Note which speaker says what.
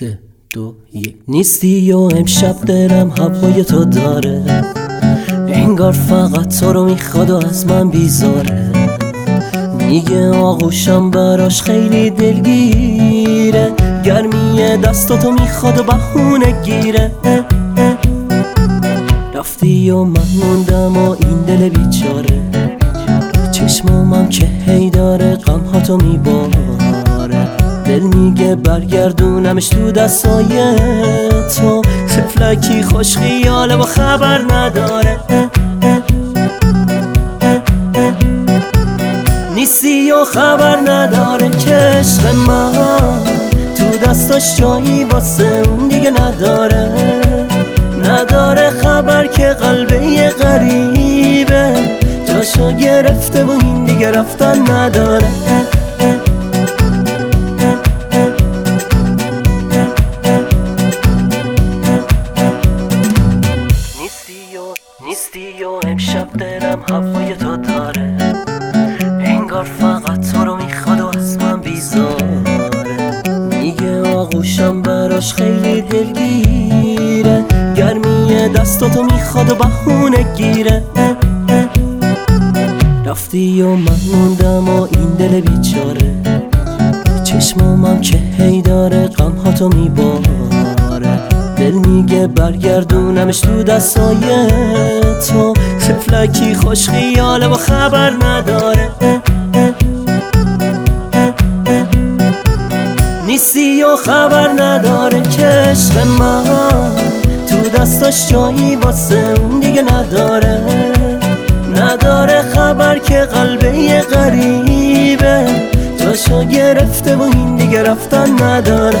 Speaker 1: سه دو یک. نیستی و امشب دلم هوای تو داره؟ انگار فقط تو رو می‌خواد و از من بیزاره. میگه آغوشم براش خیلی دلگیره. گرمی دستاتو می‌خواد و بهونه گیره. رفتی و من موندم و این دل بیچاره. چشمامم که هی داره غم تو میباره. برگردونمش تو دستای تو. تفلکی خوش خیاله و خبر نداره. نیستی و خبر نداره. که عشق من تو دستاش جایی واسه اون دیگه نداره. نداره خبر که قلبه غریبه. جاشو گرفته و این دیگه رفتن نداره. دلم هوای تو داره. انگار فقط تو رو می‌خواد و از من بیزاره. میگه آغوشم براش خیلی دلگیره. گرمی دستاتو می‌خواد و بهونه گیره. رفتی و من موندم و این دل بیچاره. چشمامم که هی داره غم تو میباره. دل میگه برگردونمش تو دستای تو. تفلکی خوش خیاله و خبر نداره. نیستی و خبر نداره. که من تو دستاش جایی واسه اون دیگه نداره. نداره خبر که قلبه غریبه. جاشو گرفته و این دیگه رفتن نداره.